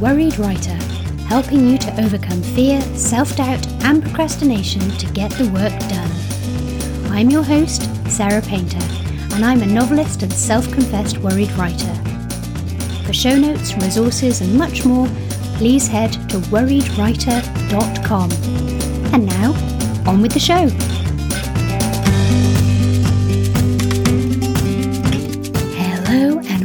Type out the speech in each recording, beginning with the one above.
Worried Writer, helping you to overcome fear, self doubt, and procrastination to get the work done. I'm your host, Sarah Painter, and I'm a novelist and self confessed worried writer. For show notes, resources, and much more, please head to worriedwriter.com. And now, on with the show.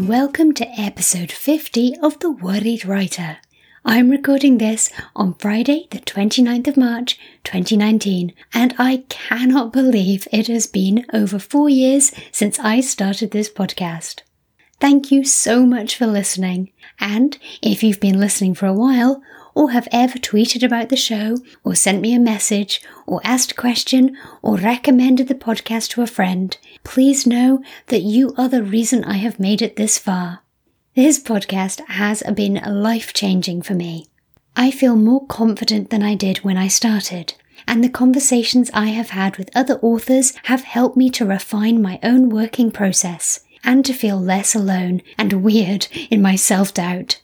Welcome to episode 50 of The Worried Writer. I'm recording this on Friday, the 29th of March, 2019, and I cannot believe it has been over four years since I started this podcast. Thank you so much for listening. And if you've been listening for a while, or have ever tweeted about the show, or sent me a message, or asked a question, or recommended the podcast to a friend, please know that you are the reason I have made it this far. This podcast has been life changing for me. I feel more confident than I did when I started, and the conversations I have had with other authors have helped me to refine my own working process and to feel less alone and weird in my self doubt.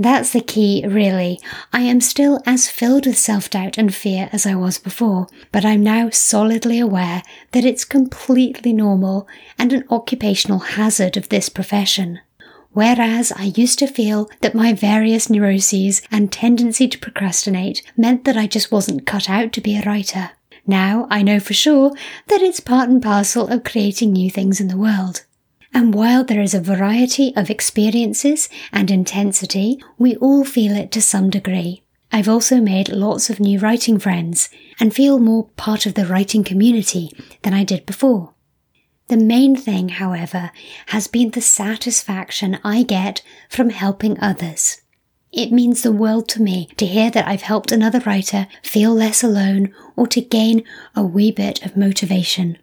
That's the key, really. I am still as filled with self doubt and fear as I was before, but I'm now solidly aware that it's completely normal and an occupational hazard of this profession. Whereas I used to feel that my various neuroses and tendency to procrastinate meant that I just wasn't cut out to be a writer. Now I know for sure that it's part and parcel of creating new things in the world. And while there is a variety of experiences and intensity, we all feel it to some degree. I've also made lots of new writing friends and feel more part of the writing community than I did before. The main thing, however, has been the satisfaction I get from helping others. It means the world to me to hear that I've helped another writer feel less alone or to gain a wee bit of motivation.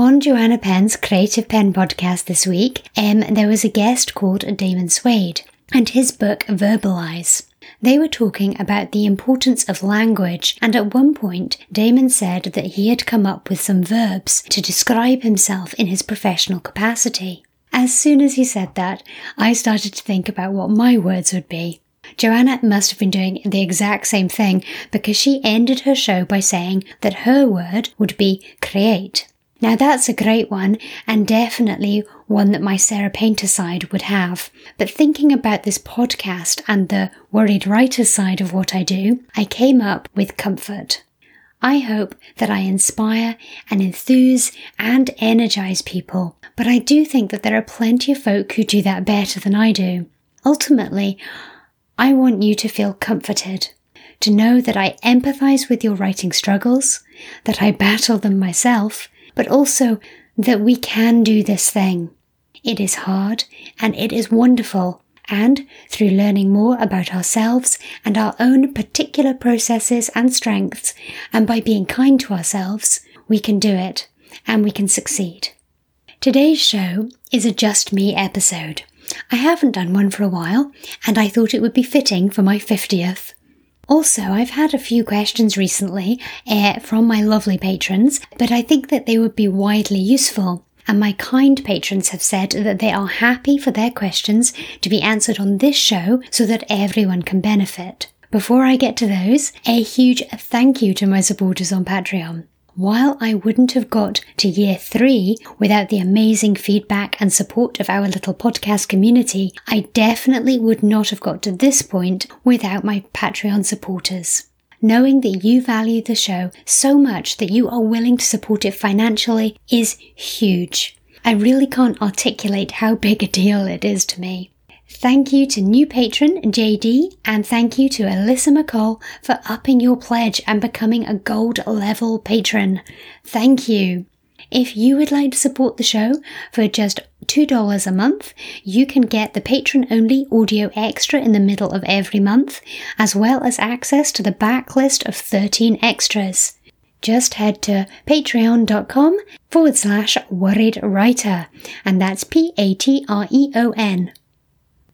On Joanna Penn's Creative Penn podcast this week, um, there was a guest called Damon Suede and his book Verbalize. They were talking about the importance of language, and at one point, Damon said that he had come up with some verbs to describe himself in his professional capacity. As soon as he said that, I started to think about what my words would be. Joanna must have been doing the exact same thing because she ended her show by saying that her word would be create. Now that's a great one and definitely one that my Sarah Painter side would have. But thinking about this podcast and the worried writer side of what I do, I came up with comfort. I hope that I inspire and enthuse and energize people, but I do think that there are plenty of folk who do that better than I do. Ultimately, I want you to feel comforted, to know that I empathize with your writing struggles, that I battle them myself, but also that we can do this thing. It is hard and it is wonderful. And through learning more about ourselves and our own particular processes and strengths, and by being kind to ourselves, we can do it and we can succeed. Today's show is a Just Me episode. I haven't done one for a while, and I thought it would be fitting for my 50th. Also, I've had a few questions recently uh, from my lovely patrons, but I think that they would be widely useful. And my kind patrons have said that they are happy for their questions to be answered on this show so that everyone can benefit. Before I get to those, a huge thank you to my supporters on Patreon. While I wouldn't have got to year three without the amazing feedback and support of our little podcast community, I definitely would not have got to this point without my Patreon supporters. Knowing that you value the show so much that you are willing to support it financially is huge. I really can't articulate how big a deal it is to me. Thank you to new patron JD and thank you to Alyssa McCall for upping your pledge and becoming a gold level patron. Thank you. If you would like to support the show for just $2 a month, you can get the patron only audio extra in the middle of every month, as well as access to the backlist of 13 extras. Just head to patreon.com forward slash worried writer, and that's P A T R E O N.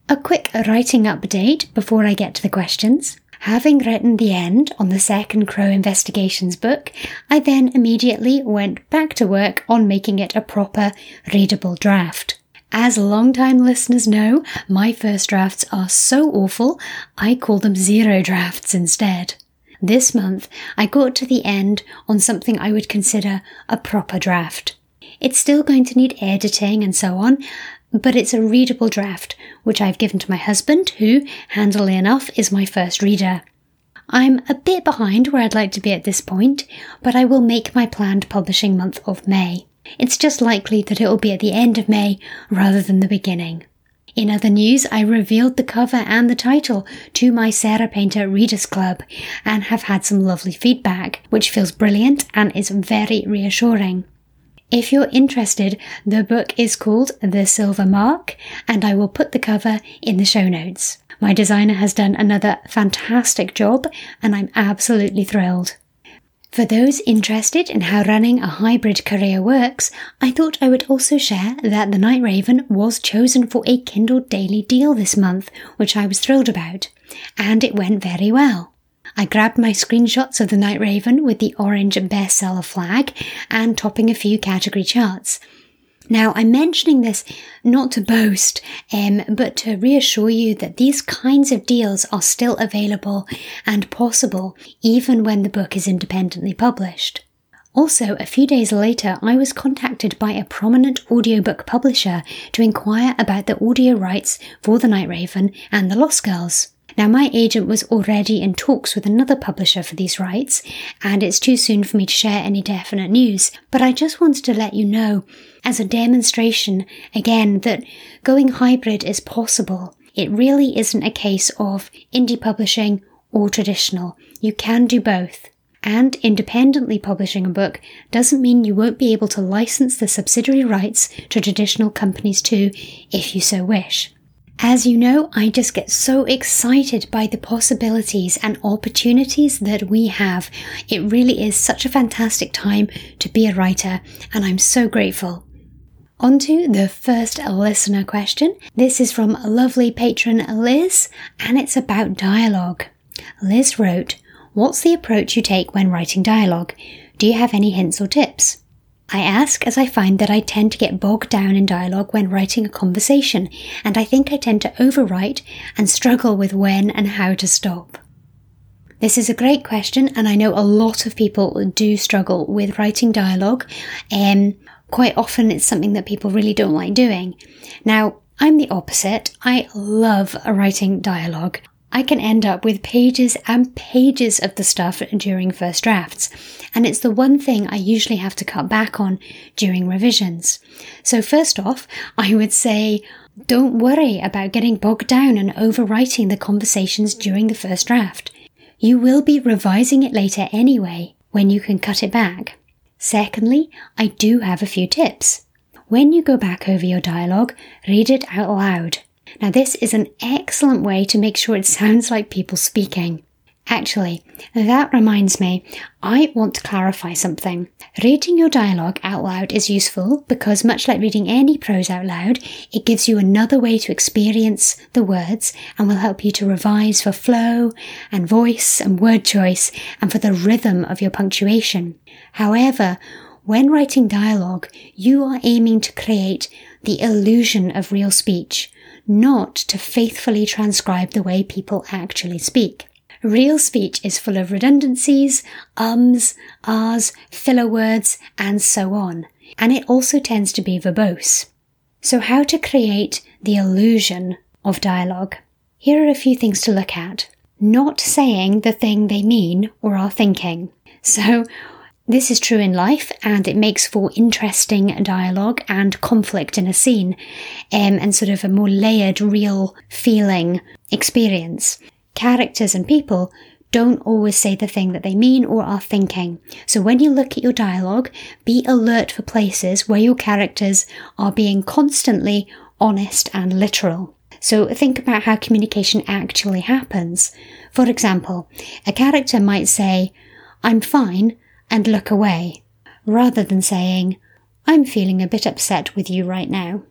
A quick writing update before I get to the questions. Having written the end on the second Crow Investigations book, I then immediately went back to work on making it a proper, readable draft. As long-time listeners know, my first drafts are so awful, I call them zero drafts instead. This month, I got to the end on something I would consider a proper draft. It's still going to need editing and so on, but it's a readable draft, which I've given to my husband, who, handily enough, is my first reader. I'm a bit behind where I'd like to be at this point, but I will make my planned publishing month of May. It's just likely that it will be at the end of May rather than the beginning. In other news, I revealed the cover and the title to my Sarah Painter Readers Club and have had some lovely feedback, which feels brilliant and is very reassuring. If you're interested, the book is called The Silver Mark, and I will put the cover in the show notes. My designer has done another fantastic job, and I'm absolutely thrilled. For those interested in how running a hybrid career works, I thought I would also share that The Night Raven was chosen for a Kindle Daily deal this month, which I was thrilled about, and it went very well. I grabbed my screenshots of the Night Raven with the orange bestseller flag and topping a few category charts. Now, I'm mentioning this not to boast, um, but to reassure you that these kinds of deals are still available and possible even when the book is independently published. Also, a few days later, I was contacted by a prominent audiobook publisher to inquire about the audio rights for The Night Raven and The Lost Girls. Now, my agent was already in talks with another publisher for these rights, and it's too soon for me to share any definite news, but I just wanted to let you know, as a demonstration, again, that going hybrid is possible. It really isn't a case of indie publishing or traditional. You can do both. And independently publishing a book doesn't mean you won't be able to license the subsidiary rights to traditional companies too, if you so wish. As you know, I just get so excited by the possibilities and opportunities that we have. It really is such a fantastic time to be a writer, and I'm so grateful. On to the first listener question. This is from lovely patron Liz, and it's about dialogue. Liz wrote, What's the approach you take when writing dialogue? Do you have any hints or tips? I ask as I find that I tend to get bogged down in dialogue when writing a conversation, and I think I tend to overwrite and struggle with when and how to stop. This is a great question, and I know a lot of people do struggle with writing dialogue. Um, quite often, it's something that people really don't like doing. Now, I'm the opposite. I love writing dialogue. I can end up with pages and pages of the stuff during first drafts, and it's the one thing I usually have to cut back on during revisions. So, first off, I would say don't worry about getting bogged down and overwriting the conversations during the first draft. You will be revising it later anyway, when you can cut it back. Secondly, I do have a few tips. When you go back over your dialogue, read it out loud. Now, this is an excellent way to make sure it sounds like people speaking. Actually, that reminds me, I want to clarify something. Reading your dialogue out loud is useful because, much like reading any prose out loud, it gives you another way to experience the words and will help you to revise for flow and voice and word choice and for the rhythm of your punctuation. However, when writing dialogue, you are aiming to create the illusion of real speech, not to faithfully transcribe the way people actually speak. Real speech is full of redundancies, ums, ahs, filler words, and so on, and it also tends to be verbose. So, how to create the illusion of dialogue? Here are a few things to look at. Not saying the thing they mean or are thinking. So, this is true in life and it makes for interesting dialogue and conflict in a scene um, and sort of a more layered, real feeling experience. Characters and people don't always say the thing that they mean or are thinking. So when you look at your dialogue, be alert for places where your characters are being constantly honest and literal. So think about how communication actually happens. For example, a character might say, I'm fine, and look away, rather than saying, I'm feeling a bit upset with you right now.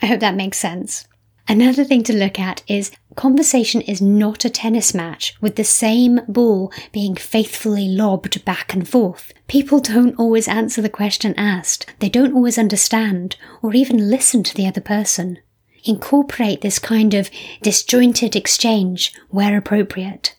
I hope that makes sense. Another thing to look at is conversation is not a tennis match with the same ball being faithfully lobbed back and forth. People don't always answer the question asked, they don't always understand or even listen to the other person. Incorporate this kind of disjointed exchange where appropriate.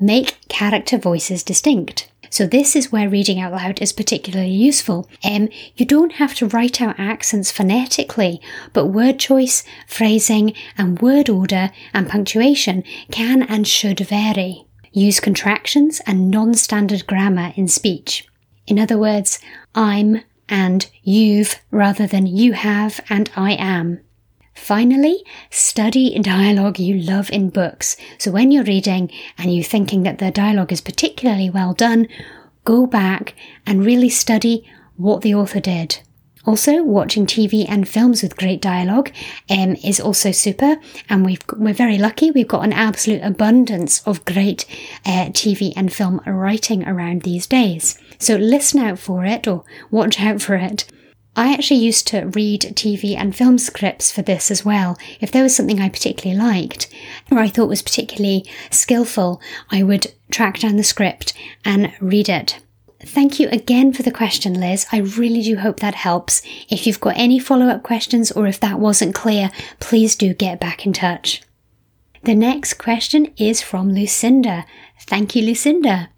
Make character voices distinct. So this is where reading out loud is particularly useful. Um, you don't have to write out accents phonetically, but word choice, phrasing, and word order and punctuation can and should vary. Use contractions and non-standard grammar in speech. In other words, I'm and you've rather than you have and I am. Finally, study dialogue you love in books. So when you're reading and you're thinking that the dialogue is particularly well done, go back and really study what the author did. Also, watching TV and films with great dialogue um, is also super, and we've we're very lucky. We've got an absolute abundance of great uh, TV and film writing around these days. So listen out for it or watch out for it. I actually used to read TV and film scripts for this as well. If there was something I particularly liked or I thought was particularly skillful, I would track down the script and read it. Thank you again for the question, Liz. I really do hope that helps. If you've got any follow up questions or if that wasn't clear, please do get back in touch. The next question is from Lucinda. Thank you, Lucinda.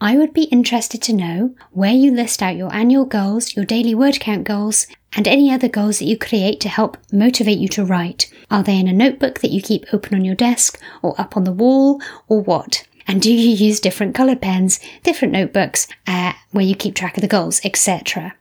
I would be interested to know where you list out your annual goals, your daily word count goals, and any other goals that you create to help motivate you to write. Are they in a notebook that you keep open on your desk or up on the wall or what? And do you use different coloured pens, different notebooks, uh, where you keep track of the goals, etc.?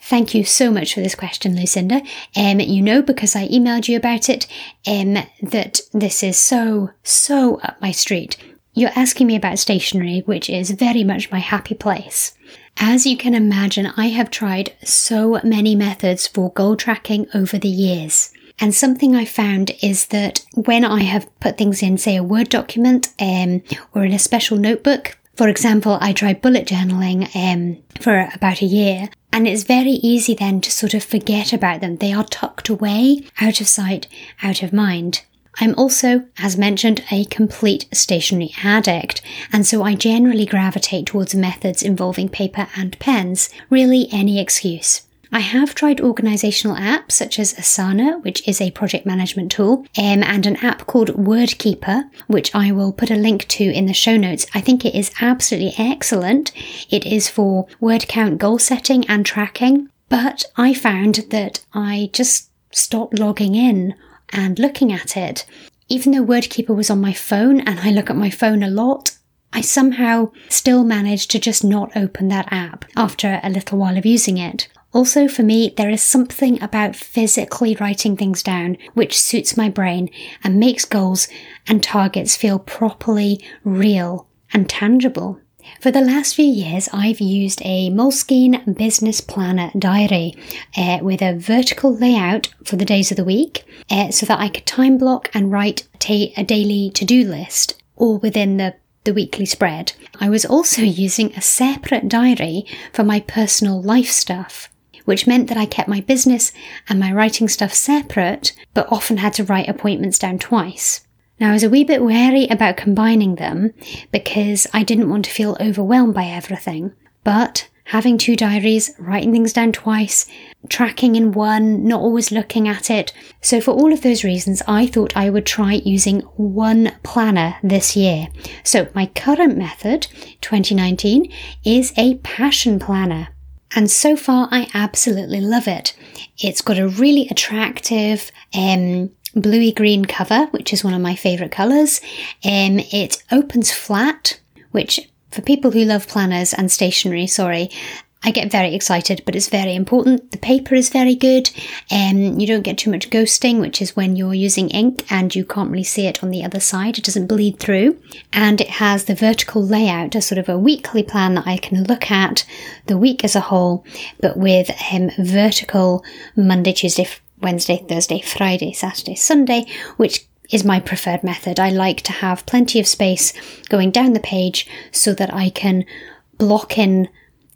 Thank you so much for this question, Lucinda. Um, you know, because I emailed you about it, um, that this is so, so up my street. You're asking me about stationery, which is very much my happy place. As you can imagine, I have tried so many methods for goal tracking over the years. And something I found is that when I have put things in, say, a Word document um, or in a special notebook, for example, I tried bullet journaling um, for about a year, and it's very easy then to sort of forget about them. They are tucked away, out of sight, out of mind. I'm also, as mentioned, a complete stationery addict, and so I generally gravitate towards methods involving paper and pens, really any excuse. I have tried organizational apps such as Asana, which is a project management tool, um, and an app called WordKeeper, which I will put a link to in the show notes. I think it is absolutely excellent. It is for word count goal setting and tracking, but I found that I just stopped logging in and looking at it. Even though WordKeeper was on my phone and I look at my phone a lot, I somehow still managed to just not open that app after a little while of using it. Also, for me, there is something about physically writing things down which suits my brain and makes goals and targets feel properly real and tangible. For the last few years, I've used a Moleskine Business Planner diary uh, with a vertical layout for the days of the week uh, so that I could time block and write a, a daily to do list all within the the weekly spread. I was also using a separate diary for my personal life stuff, which meant that I kept my business and my writing stuff separate, but often had to write appointments down twice. Now, I was a wee bit wary about combining them because I didn't want to feel overwhelmed by everything. But having two diaries, writing things down twice, tracking in one, not always looking at it. So, for all of those reasons, I thought I would try using one planner this year. So, my current method, 2019, is a passion planner. And so far, I absolutely love it. It's got a really attractive, um, bluey green cover, which is one of my favourite colours. Um, it opens flat, which for people who love planners and stationery, sorry, I get very excited, but it's very important. The paper is very good. Um, you don't get too much ghosting, which is when you're using ink and you can't really see it on the other side. It doesn't bleed through. And it has the vertical layout, a sort of a weekly plan that I can look at the week as a whole, but with um, vertical Monday, Tuesday, Wednesday, Thursday, Friday, Saturday, Sunday, which is my preferred method. I like to have plenty of space going down the page so that I can block in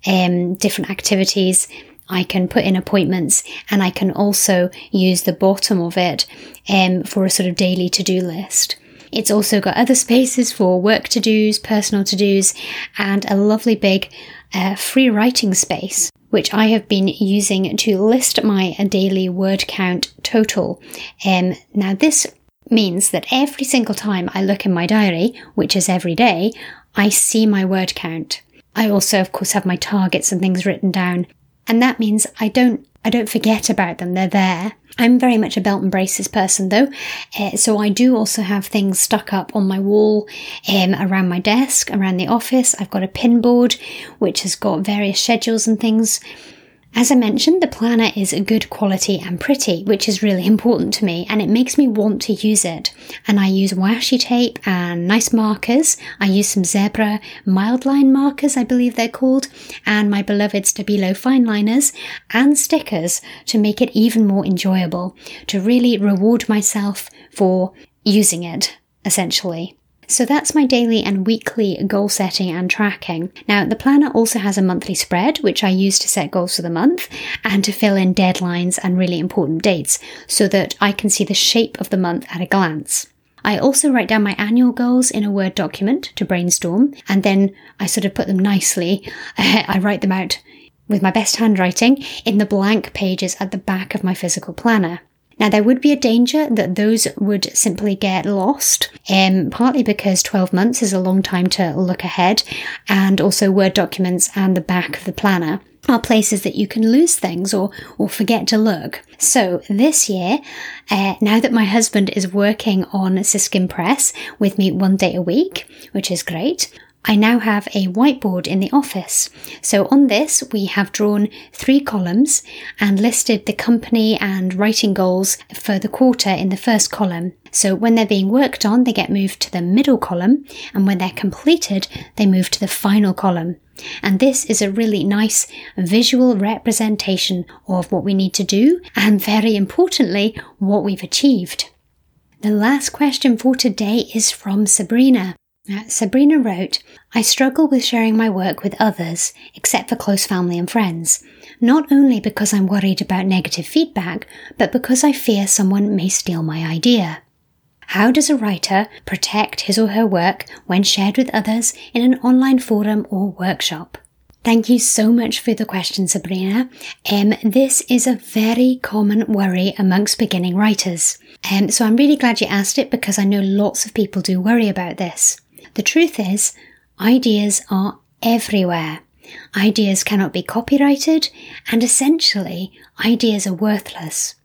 um, different activities. I can put in appointments and I can also use the bottom of it um, for a sort of daily to do list. It's also got other spaces for work to dos, personal to dos, and a lovely big uh, free writing space, which I have been using to list my daily word count total. Um, now, this means that every single time I look in my diary, which is every day, I see my word count. I also, of course, have my targets and things written down. And that means I don't I don't forget about them, they're there. I'm very much a belt and braces person though, uh, so I do also have things stuck up on my wall, um, around my desk, around the office. I've got a pin board which has got various schedules and things as I mentioned, the planner is a good quality and pretty, which is really important to me, and it makes me want to use it. And I use washi tape and nice markers. I use some zebra Mildliner markers, I believe they're called, and my beloved Stabilo fine liners and stickers to make it even more enjoyable, to really reward myself for using it, essentially. So that's my daily and weekly goal setting and tracking. Now, the planner also has a monthly spread, which I use to set goals for the month and to fill in deadlines and really important dates so that I can see the shape of the month at a glance. I also write down my annual goals in a Word document to brainstorm, and then I sort of put them nicely. I write them out with my best handwriting in the blank pages at the back of my physical planner. Now, there would be a danger that those would simply get lost, um, partly because 12 months is a long time to look ahead, and also Word documents and the back of the planner are places that you can lose things or, or forget to look. So this year, uh, now that my husband is working on Siskin Press with me one day a week, which is great, I now have a whiteboard in the office. So on this, we have drawn three columns and listed the company and writing goals for the quarter in the first column. So when they're being worked on, they get moved to the middle column, and when they're completed, they move to the final column. And this is a really nice visual representation of what we need to do, and very importantly, what we've achieved. The last question for today is from Sabrina. Sabrina wrote, I struggle with sharing my work with others, except for close family and friends, not only because I'm worried about negative feedback, but because I fear someone may steal my idea. How does a writer protect his or her work when shared with others in an online forum or workshop? Thank you so much for the question, Sabrina. Um, this is a very common worry amongst beginning writers. Um, so I'm really glad you asked it because I know lots of people do worry about this. The truth is, ideas are everywhere. Ideas cannot be copyrighted, and essentially, ideas are worthless.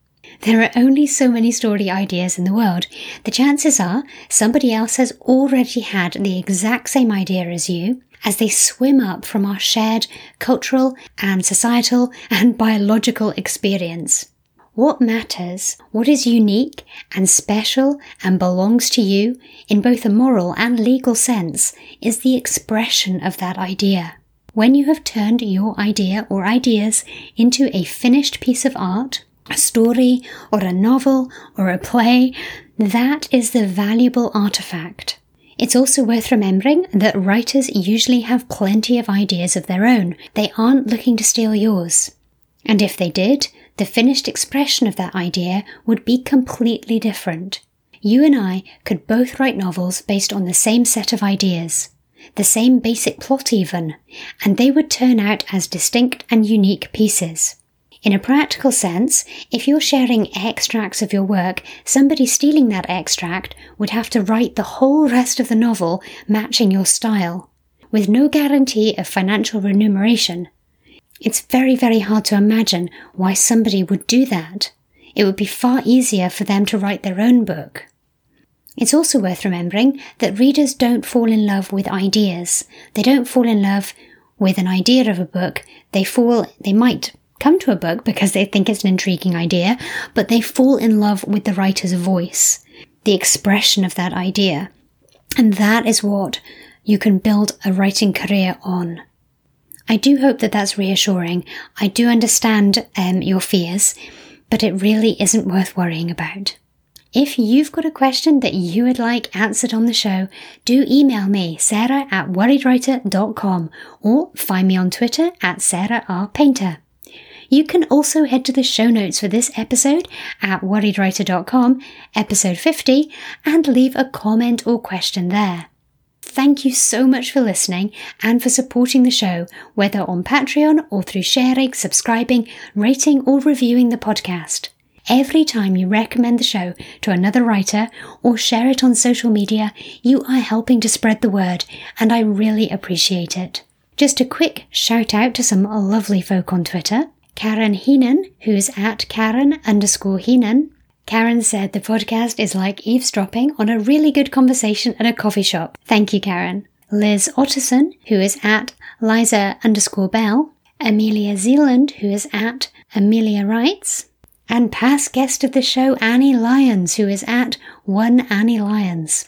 There are only so many story ideas in the world. The chances are somebody else has already had the exact same idea as you as they swim up from our shared cultural and societal and biological experience. What matters, what is unique and special and belongs to you in both a moral and legal sense, is the expression of that idea. When you have turned your idea or ideas into a finished piece of art, a story or a novel or a play, that is the valuable artifact. It's also worth remembering that writers usually have plenty of ideas of their own. They aren't looking to steal yours. And if they did, the finished expression of that idea would be completely different. You and I could both write novels based on the same set of ideas, the same basic plot even, and they would turn out as distinct and unique pieces. In a practical sense, if you're sharing extracts of your work, somebody stealing that extract would have to write the whole rest of the novel matching your style, with no guarantee of financial remuneration it's very, very hard to imagine why somebody would do that. It would be far easier for them to write their own book. It's also worth remembering that readers don't fall in love with ideas. They don't fall in love with an idea of a book. They fall, they might come to a book because they think it's an intriguing idea, but they fall in love with the writer's voice, the expression of that idea. And that is what you can build a writing career on. I do hope that that's reassuring. I do understand um, your fears, but it really isn't worth worrying about. If you've got a question that you would like answered on the show, do email me, sarah at worriedwriter.com, or find me on Twitter at Sarah R. Painter. You can also head to the show notes for this episode at worriedwriter.com, episode 50, and leave a comment or question there. Thank you so much for listening and for supporting the show, whether on Patreon or through sharing, subscribing, rating, or reviewing the podcast. Every time you recommend the show to another writer or share it on social media, you are helping to spread the word, and I really appreciate it. Just a quick shout out to some lovely folk on Twitter. Karen Heenan, who's at Karen underscore Heenan. Karen said the podcast is like eavesdropping on a really good conversation at a coffee shop. Thank you, Karen. Liz Otterson, who is at Liza underscore Bell. Amelia Zealand, who is at Amelia Writes and past guest of the show Annie Lyons, who is at One Annie Lyons.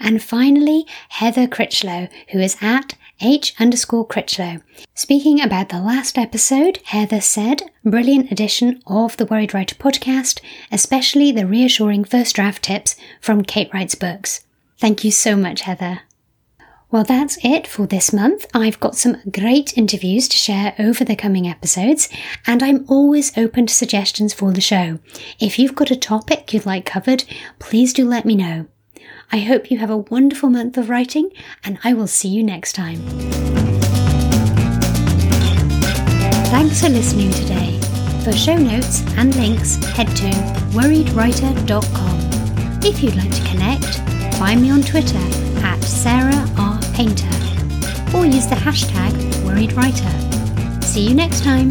And finally, Heather Critchlow, who is at H underscore Critchlow. Speaking about the last episode, Heather said, brilliant edition of the Worried Writer podcast, especially the reassuring first draft tips from Kate Wright's books. Thank you so much, Heather. Well, that's it for this month. I've got some great interviews to share over the coming episodes, and I'm always open to suggestions for the show. If you've got a topic you'd like covered, please do let me know. I hope you have a wonderful month of writing, and I will see you next time. Thanks for listening today. For show notes and links, head to worriedwriter.com. If you'd like to connect, find me on Twitter at Sarah R. Painter or use the hashtag WorriedWriter. See you next time!